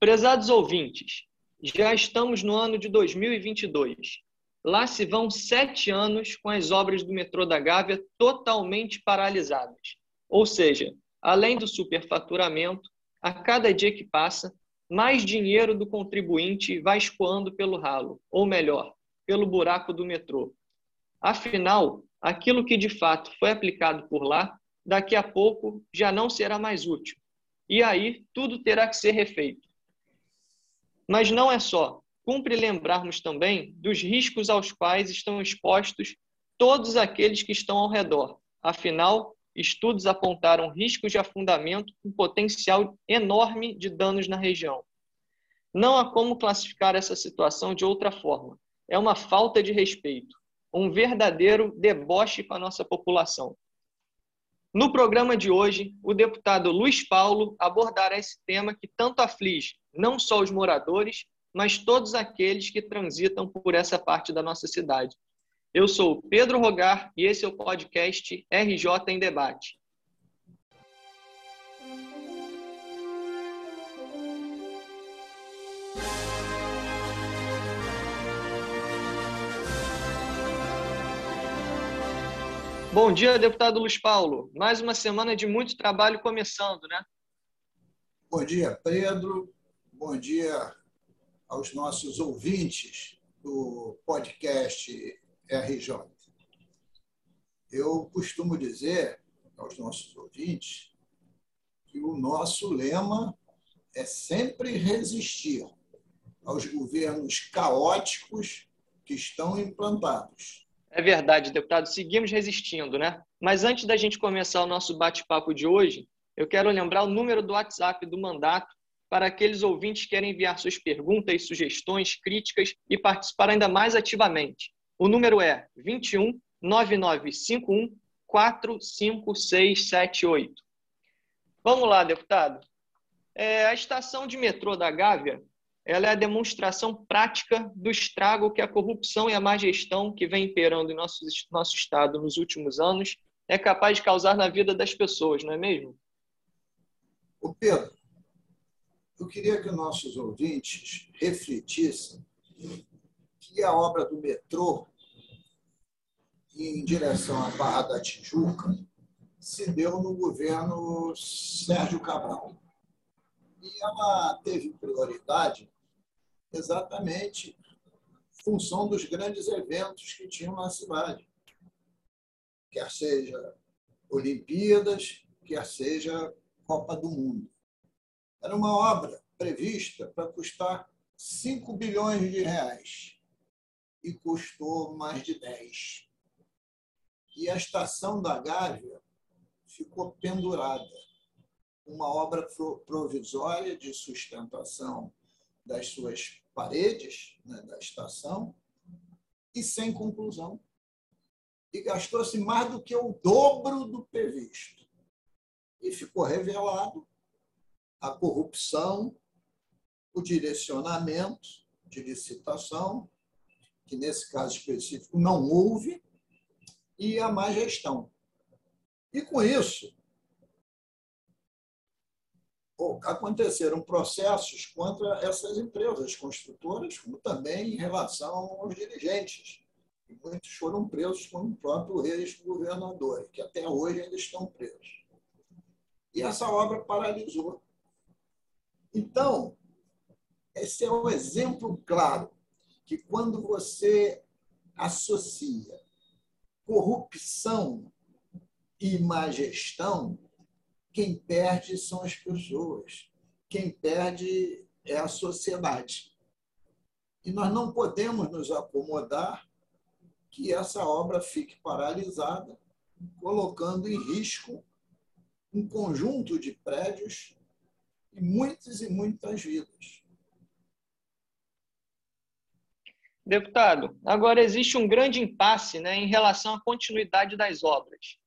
Prezados ouvintes, já estamos no ano de 2022. Lá se vão sete anos com as obras do metrô da Gávea totalmente paralisadas. Ou seja, além do superfaturamento, a cada dia que passa, mais dinheiro do contribuinte vai escoando pelo ralo, ou melhor, pelo buraco do metrô. Afinal, aquilo que de fato foi aplicado por lá, daqui a pouco já não será mais útil. E aí tudo terá que ser refeito. Mas não é só. Cumpre lembrarmos também dos riscos aos quais estão expostos todos aqueles que estão ao redor. Afinal, estudos apontaram riscos de afundamento com potencial enorme de danos na região. Não há como classificar essa situação de outra forma. É uma falta de respeito, um verdadeiro deboche com a nossa população. No programa de hoje, o deputado Luiz Paulo abordará esse tema que tanto aflige não só os moradores, mas todos aqueles que transitam por essa parte da nossa cidade. Eu sou Pedro Rogar e esse é o podcast RJ em Debate. Bom dia, deputado Luiz Paulo. Mais uma semana de muito trabalho começando, né? Bom dia, Pedro. Bom dia aos nossos ouvintes do podcast RJ. Eu costumo dizer aos nossos ouvintes que o nosso lema é sempre resistir aos governos caóticos que estão implantados. É verdade, deputado, seguimos resistindo, né? Mas antes da gente começar o nosso bate-papo de hoje, eu quero lembrar o número do WhatsApp do mandato para aqueles ouvintes que querem enviar suas perguntas, sugestões, críticas e participar ainda mais ativamente. O número é 21 9951 45678. Vamos lá, deputado. É, a estação de metrô da Gávea ela é a demonstração prática do estrago que a corrupção e a má gestão que vem imperando em nosso, nosso Estado nos últimos anos é capaz de causar na vida das pessoas, não é mesmo? O Pedro, eu queria que nossos ouvintes refletissem que a obra do metrô em direção à Barra da Tijuca se deu no governo Sérgio Cabral. E ela teve prioridade exatamente função dos grandes eventos que tinham na cidade. Quer seja Olimpíadas, quer seja Copa do Mundo. Era uma obra prevista para custar 5 bilhões de reais e custou mais de 10 e a estação da Gávea ficou pendurada. Uma obra provisória de sustentação das suas paredes né, da estação e sem conclusão. E gastou-se mais do que o dobro do previsto. E ficou revelado a corrupção, o direcionamento de licitação, que nesse caso específico não houve, e a má gestão. E com isso, aconteceram processos contra essas empresas construtoras, como também em relação aos dirigentes. E muitos foram presos, como o próprio ex-governador, que até hoje ainda estão presos. E essa obra paralisou. Então, esse é um exemplo claro que quando você associa corrupção e má gestão, quem perde são as pessoas. Quem perde é a sociedade. E nós não podemos nos acomodar que essa obra fique paralisada, colocando em risco um conjunto de prédios e muitas e muitas vidas. Deputado, agora existe um grande impasse né, em relação à continuidade das obras.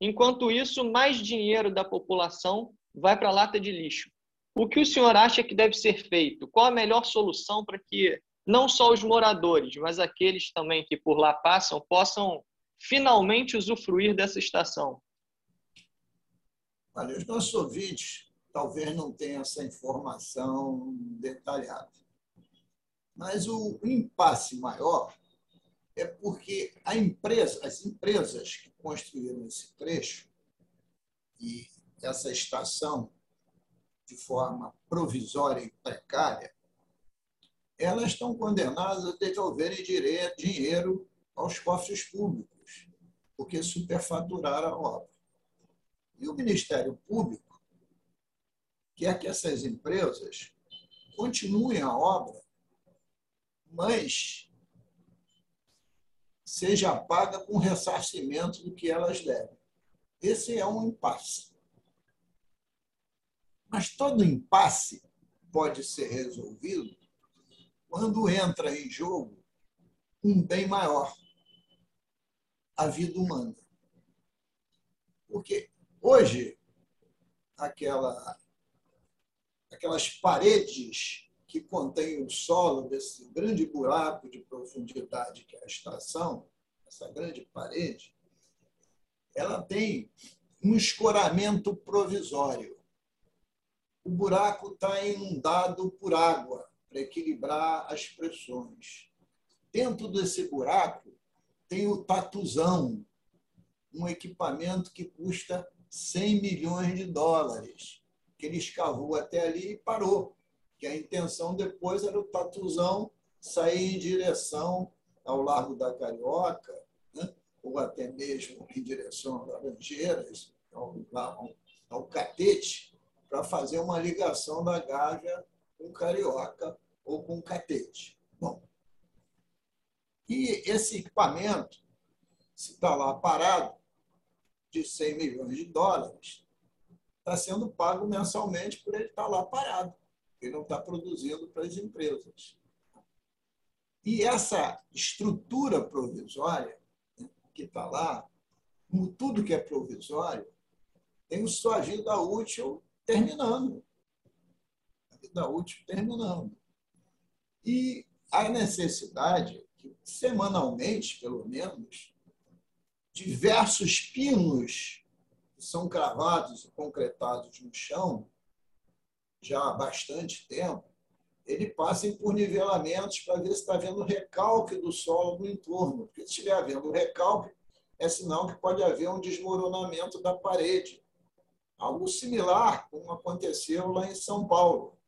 Enquanto isso, mais dinheiro da população vai para a lata de lixo. O que o senhor acha que deve ser feito? Qual a melhor solução para que não só os moradores, mas aqueles também que por lá passam possam finalmente usufruir dessa estação? Olha, os nossos ouvintes talvez não tenha essa informação detalhada. Mas o impasse maior é porque empresa, as empresas que construíram esse trecho e essa estação de forma provisória e precária, elas estão condenadas a devolverem dinheiro aos cofres públicos, porque superfaturaram a obra. E o Ministério Público quer que essas empresas continuem a obra, mas seja paga com ressarcimento do que elas devem. Esse é um impasse. Mas todo impasse pode ser resolvido quando entra em jogo um bem maior, a vida humana. Porque hoje, aquela, aquelas paredes que contém o solo desse grande buraco de profundidade que é a estação, essa grande parede, ela tem um escoramento provisório. O buraco está inundado por água para equilibrar as pressões. Dentro desse buraco tem o tatuzão, um equipamento que custa 100 milhões de dólares, que ele escavou até ali e parou que a intenção depois era o Tatuzão sair em direção ao Largo da Carioca, né? ou até mesmo em direção a Laranjeiras, ao, ao, ao Catete, para fazer uma ligação da Gávea com Carioca ou com Catete. Bom, e esse equipamento, se está lá parado, de 100 milhões de dólares, está sendo pago mensalmente por ele estar tá lá parado ele não está produzindo para as empresas. E essa estrutura provisória né, que está lá, como tudo que é provisório, tem sua vida útil terminando. A vida útil terminando. E a necessidade que, semanalmente, pelo menos, diversos pinos que são cravados e concretados no chão já há bastante tempo, ele passa por nivelamentos para ver se está havendo recalque do solo no entorno. Porque se estiver havendo recalque, é sinal que pode haver um desmoronamento da parede. Algo similar como aconteceu lá em São Paulo.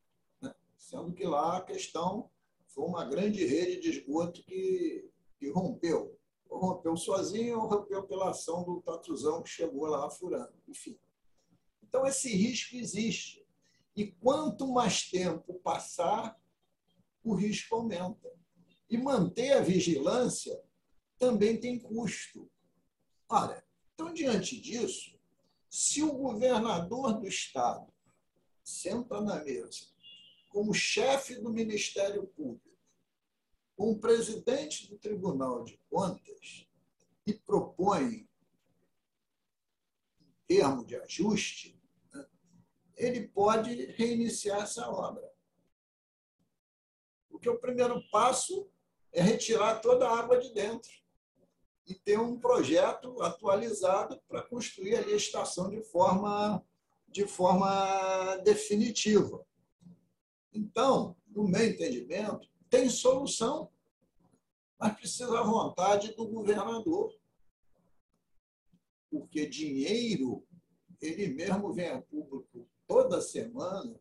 Né? Sendo que lá a questão foi uma grande rede de esgoto que, que rompeu. Ou rompeu sozinho ou rompeu pela ação do tatuzão que chegou lá furando. Enfim. Então, esse risco existe. E quanto mais tempo passar, o risco aumenta. E manter a vigilância também tem custo. Olha, então, diante disso, se o governador do Estado senta na mesa como chefe do Ministério Público, com o presidente do Tribunal de Contas e propõe um termo de ajuste, ele pode reiniciar essa obra. Porque o primeiro passo é retirar toda a água de dentro e ter um projeto atualizado para construir ali a estação de forma, de forma definitiva. Então, no meu entendimento, tem solução, mas precisa a vontade do governador. Porque dinheiro, ele mesmo vem a público toda semana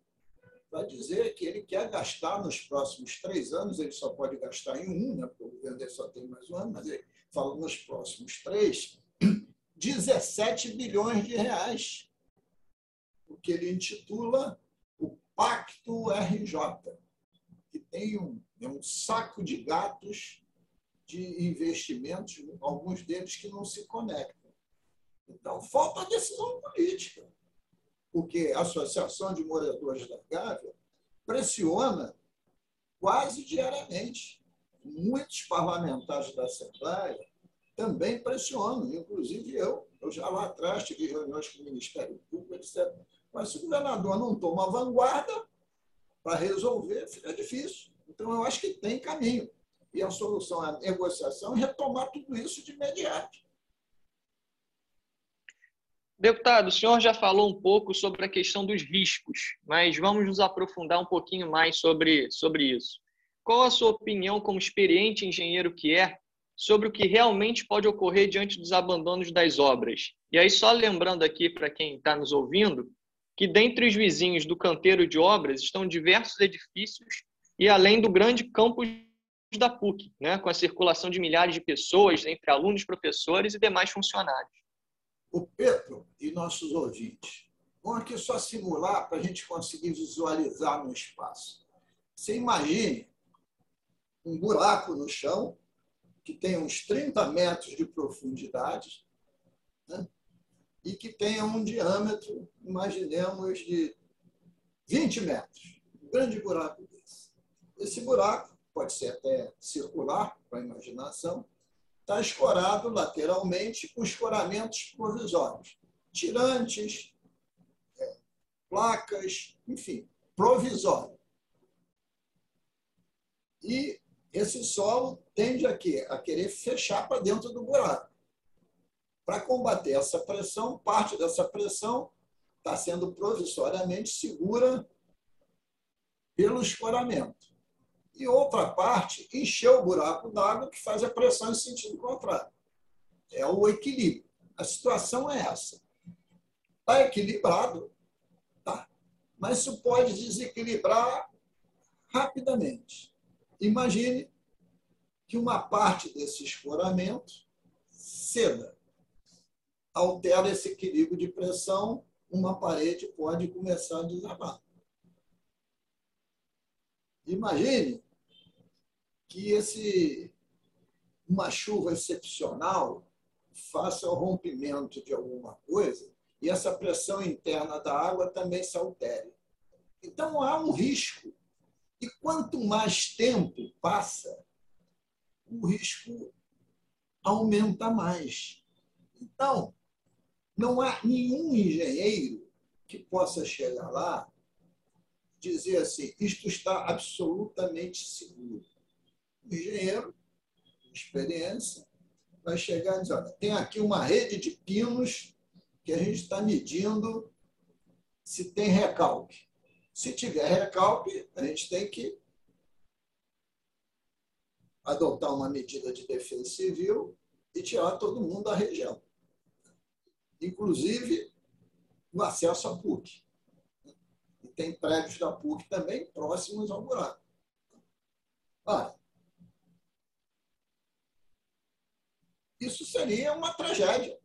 para dizer que ele quer gastar nos próximos três anos, ele só pode gastar em um, né, porque o governo só tem mais um ano, mas ele fala nos próximos três, 17 bilhões de reais, o que ele intitula o Pacto RJ, que tem um, é um saco de gatos de investimentos, alguns deles que não se conectam. Então, falta decisão política porque a Associação de Moradores da Gávea pressiona quase diariamente. Muitos parlamentares da Assembleia também pressionam, inclusive eu. Eu já lá atrás tive reuniões com o Ministério Público, etc. Mas se o governador não toma vanguarda para resolver, fica difícil. Então, eu acho que tem caminho. E a solução é a negociação e retomar tudo isso de imediato. Deputado, o senhor já falou um pouco sobre a questão dos riscos, mas vamos nos aprofundar um pouquinho mais sobre, sobre isso. Qual a sua opinião, como experiente engenheiro que é, sobre o que realmente pode ocorrer diante dos abandonos das obras? E aí, só lembrando aqui para quem está nos ouvindo, que dentre os vizinhos do canteiro de obras estão diversos edifícios e além do grande campus da PUC, né, com a circulação de milhares de pessoas, entre alunos, professores e demais funcionários. O Pedro e nossos ouvintes vão aqui só simular para a gente conseguir visualizar no espaço. Você imagine um buraco no chão que tem uns 30 metros de profundidade né? e que tenha um diâmetro, imaginemos, de 20 metros. Um grande buraco desse. Esse buraco pode ser até circular, para a imaginação, está escorado lateralmente com escoramentos provisórios, tirantes, é, placas, enfim, provisório. E esse solo tende a, quê? a querer fechar para dentro do buraco. Para combater essa pressão, parte dessa pressão está sendo provisoriamente segura pelo escoramento e outra parte encheu o buraco d'água que faz a pressão em sentido contrário. É o equilíbrio. A situação é essa. Está equilibrado, tá. mas isso pode desequilibrar rapidamente. Imagine que uma parte desse escoramento ceda, altera esse equilíbrio de pressão, uma parede pode começar a desabar. Imagine que esse uma chuva excepcional faça o rompimento de alguma coisa e essa pressão interna da água também se altere. Então há um risco. E quanto mais tempo passa, o risco aumenta mais. Então, não há nenhum engenheiro que possa chegar lá dizer assim: isto está absolutamente seguro engenheiro, experiência, vai chegar e dizer, olha, tem aqui uma rede de pinos que a gente está medindo se tem recalque. Se tiver recalque, a gente tem que adotar uma medida de defesa civil e tirar todo mundo da região. Inclusive o acesso à PUC. E tem prédios da PUC também próximos ao buraco. Olha, isso seria uma tragédia.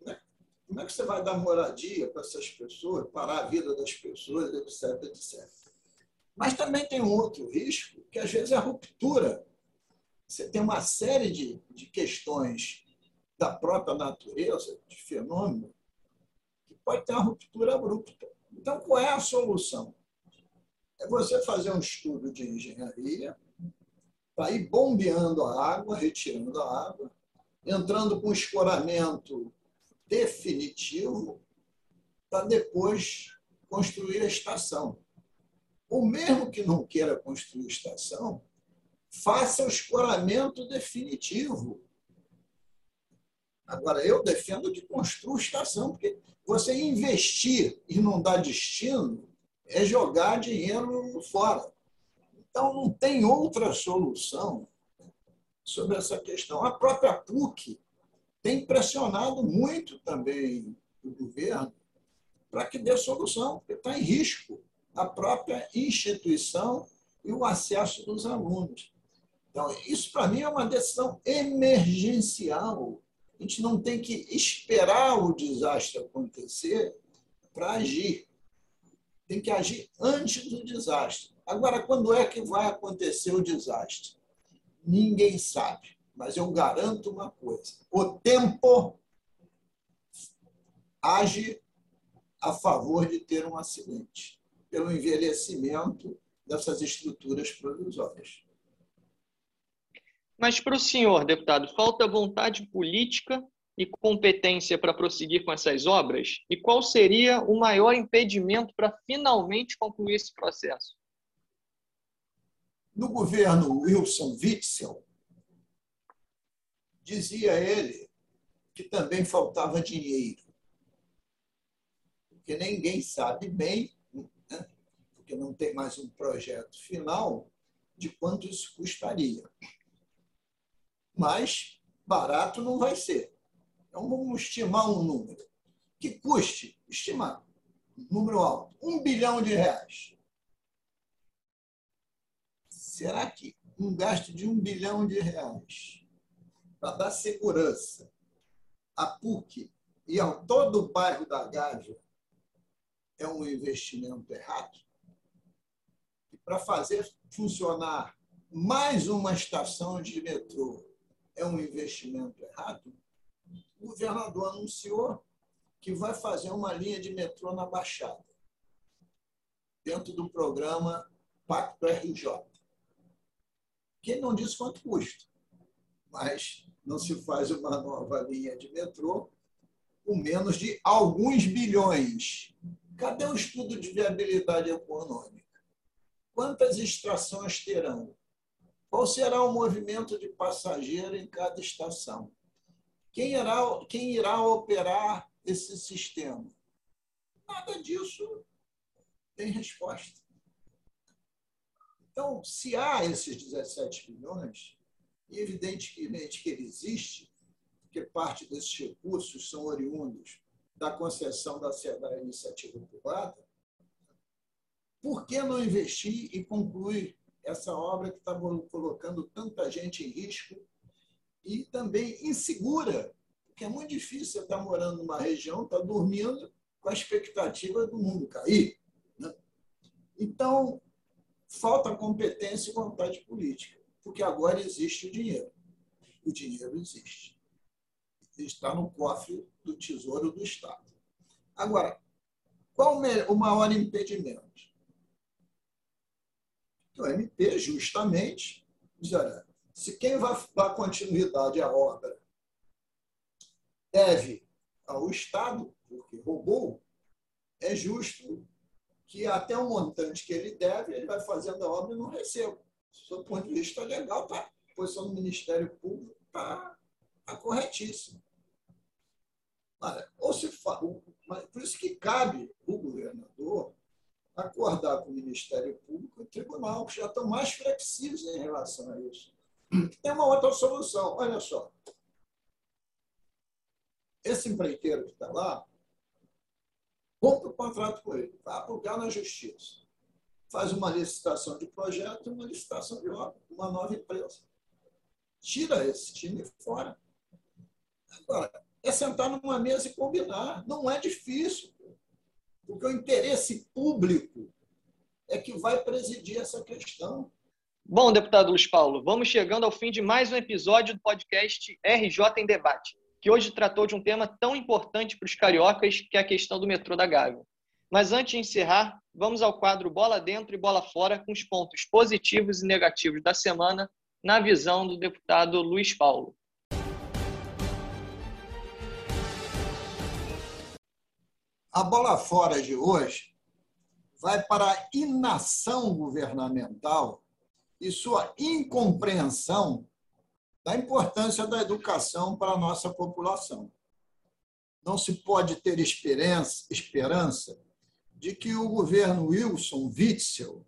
Né? Como é que você vai dar moradia para essas pessoas, parar a vida das pessoas, etc, etc. Mas também tem um outro risco, que às vezes é a ruptura. Você tem uma série de, de questões da própria natureza, de fenômeno, que pode ter uma ruptura abrupta. Então, qual é a solução? É você fazer um estudo de engenharia, para ir bombeando a água, retirando a água, entrando com escoramento definitivo para depois construir a estação. Ou mesmo que não queira construir estação, faça o escoramento definitivo. Agora, eu defendo de construir estação, porque você investir e não dar destino é jogar dinheiro fora. Então, não tem outra solução sobre essa questão. A própria PUC tem pressionado muito também o governo para que dê solução, porque está em risco a própria instituição e o acesso dos alunos. Então, isso para mim é uma decisão emergencial. A gente não tem que esperar o desastre acontecer para agir. Tem que agir antes do desastre. Agora, quando é que vai acontecer o desastre? Ninguém sabe. Mas eu garanto uma coisa: o tempo age a favor de ter um acidente, pelo envelhecimento dessas estruturas provisórias. Mas para o senhor, deputado, falta vontade política e competência para prosseguir com essas obras? E qual seria o maior impedimento para finalmente concluir esse processo? No governo Wilson Witzel, dizia ele que também faltava dinheiro. porque ninguém sabe bem, né? porque não tem mais um projeto final, de quanto isso custaria. Mas barato não vai ser. Então vamos estimar um número. Que custe, estimar, número alto, um bilhão de reais. Será que um gasto de um bilhão de reais para dar segurança à PUC e ao todo o bairro da Gávea é um investimento errado? E para fazer funcionar mais uma estação de metrô é um investimento errado? O governador anunciou que vai fazer uma linha de metrô na Baixada, dentro do programa Pacto RJ. Quem não diz quanto custa, mas não se faz uma nova linha de metrô com menos de alguns bilhões. Cadê o estudo de viabilidade econômica? Quantas extrações terão? Qual será o movimento de passageiro em cada estação? Quem irá, quem irá operar esse sistema? Nada disso tem resposta. Então, se há esses 17 bilhões, e evidentemente que ele existe, porque parte desses recursos são oriundos da concessão da, da iniciativa privada, por que não investir e concluir essa obra que está colocando tanta gente em risco e também insegura, porque é muito difícil você estar morando numa região, estar dormindo com a expectativa do mundo cair. Né? Então, falta competência e vontade política, porque agora existe o dinheiro. O dinheiro existe. Está no cofre do Tesouro do Estado. Agora, qual o maior impedimento? O MP, justamente, diz: olha, se quem vai dar continuidade à obra deve ao Estado, porque roubou, é justo que até o montante que ele deve, ele vai fazendo a obra e não receba. Do ponto de vista legal, tá? a posição do Ministério Público está tá corretíssima. Ou se. Por isso que cabe o governador acordar com o Ministério Público e o Tribunal, que já estão mais flexíveis em relação a isso. Tem uma outra solução. Olha só. Esse empreiteiro que está lá, compra o contrato com ele, vai alugar na justiça. Faz uma licitação de projeto e uma licitação de obra, uma nova empresa. Tira esse time fora. Agora, é sentar numa mesa e combinar. Não é difícil. Porque o interesse público é que vai presidir essa questão. Bom, deputado Luiz Paulo, vamos chegando ao fim de mais um episódio do podcast RJ em Debate que hoje tratou de um tema tão importante para os cariocas, que é a questão do metrô da Gávea. Mas antes de encerrar, vamos ao quadro Bola Dentro e Bola Fora, com os pontos positivos e negativos da semana, na visão do deputado Luiz Paulo. A bola fora de hoje vai para a inação governamental e sua incompreensão da importância da educação para a nossa população. Não se pode ter esperança, esperança de que o governo Wilson Witzel,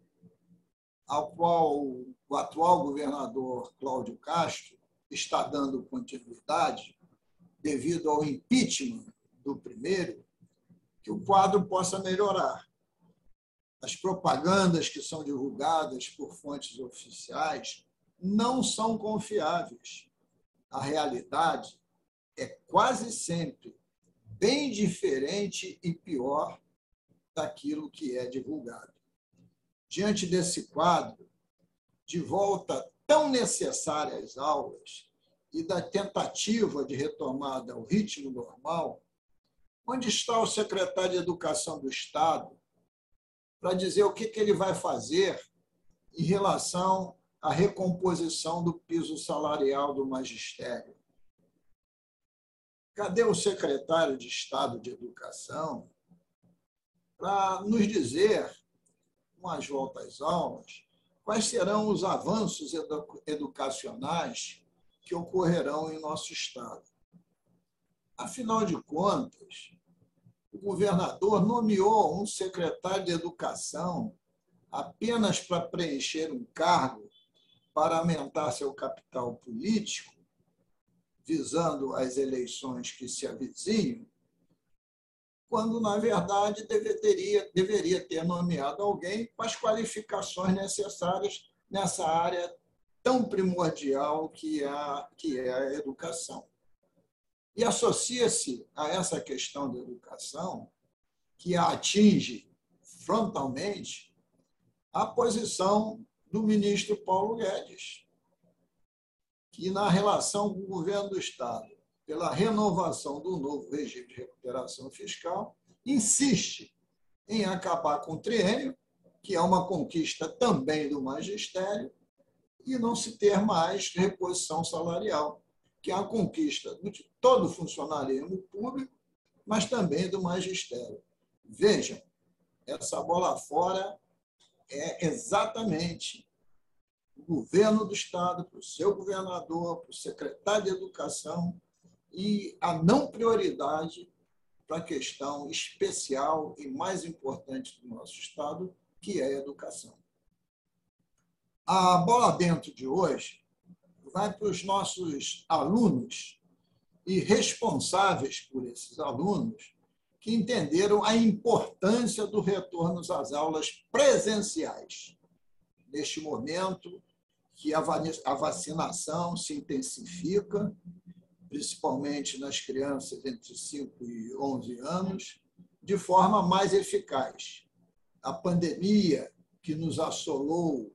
ao qual o atual governador Cláudio Castro está dando continuidade, devido ao impeachment do primeiro, que o quadro possa melhorar. As propagandas que são divulgadas por fontes oficiais não são confiáveis. A realidade é quase sempre bem diferente e pior daquilo que é divulgado. Diante desse quadro, de volta tão necessária às aulas e da tentativa de retomada ao ritmo normal, onde está o secretário de Educação do Estado para dizer o que ele vai fazer em relação a recomposição do piso salarial do magistério. Cadê o secretário de Estado de Educação para nos dizer, com as voltas aulas, quais serão os avanços educacionais que ocorrerão em nosso Estado? Afinal de contas, o governador nomeou um secretário de educação apenas para preencher um cargo para aumentar seu capital político, visando as eleições que se avizinham, quando, na verdade, deveria, deveria ter nomeado alguém com as qualificações necessárias nessa área tão primordial que é, que é a educação. E associa-se a essa questão da educação, que a atinge frontalmente, a posição do ministro Paulo Guedes, que, na relação com o governo do Estado, pela renovação do novo regime de recuperação fiscal, insiste em acabar com o triênio, que é uma conquista também do magistério, e não se ter mais reposição salarial, que é a conquista de todo funcionalismo público, mas também do magistério. Vejam, essa bola fora é exatamente o governo do Estado, para o seu governador, para o secretário de Educação, e a não prioridade para a questão especial e mais importante do nosso Estado, que é a educação. A bola dentro de hoje vai para os nossos alunos e responsáveis por esses alunos que entenderam a importância do retorno às aulas presenciais. Neste momento que a vacinação se intensifica, principalmente nas crianças entre 5 e 11 anos, de forma mais eficaz. A pandemia que nos assolou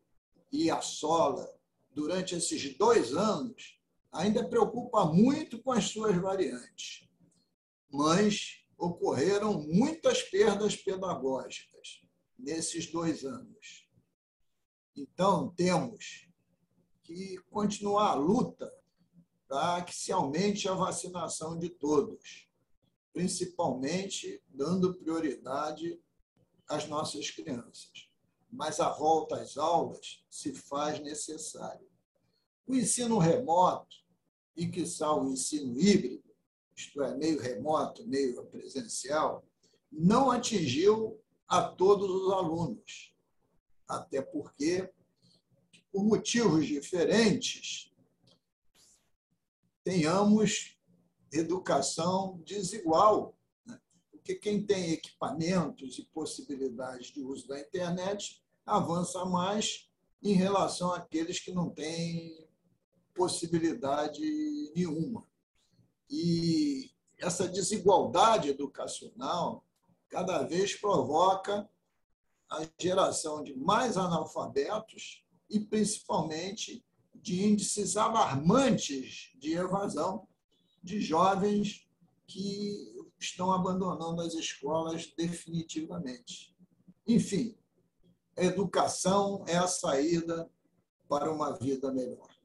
e assola durante esses dois anos ainda preocupa muito com as suas variantes. Mas ocorreram muitas perdas pedagógicas nesses dois anos. Então, temos que continuar a luta para que se aumente a vacinação de todos, principalmente dando prioridade às nossas crianças. Mas a volta às aulas se faz necessário. O ensino remoto e, quiçá, o ensino híbrido, isto é, meio remoto, meio presencial, não atingiu a todos os alunos, até porque, por motivos diferentes, tenhamos educação desigual. Né? Porque quem tem equipamentos e possibilidades de uso da internet avança mais em relação àqueles que não têm possibilidade nenhuma. E essa desigualdade educacional cada vez provoca a geração de mais analfabetos e, principalmente, de índices alarmantes de evasão de jovens que estão abandonando as escolas definitivamente. Enfim, a educação é a saída para uma vida melhor.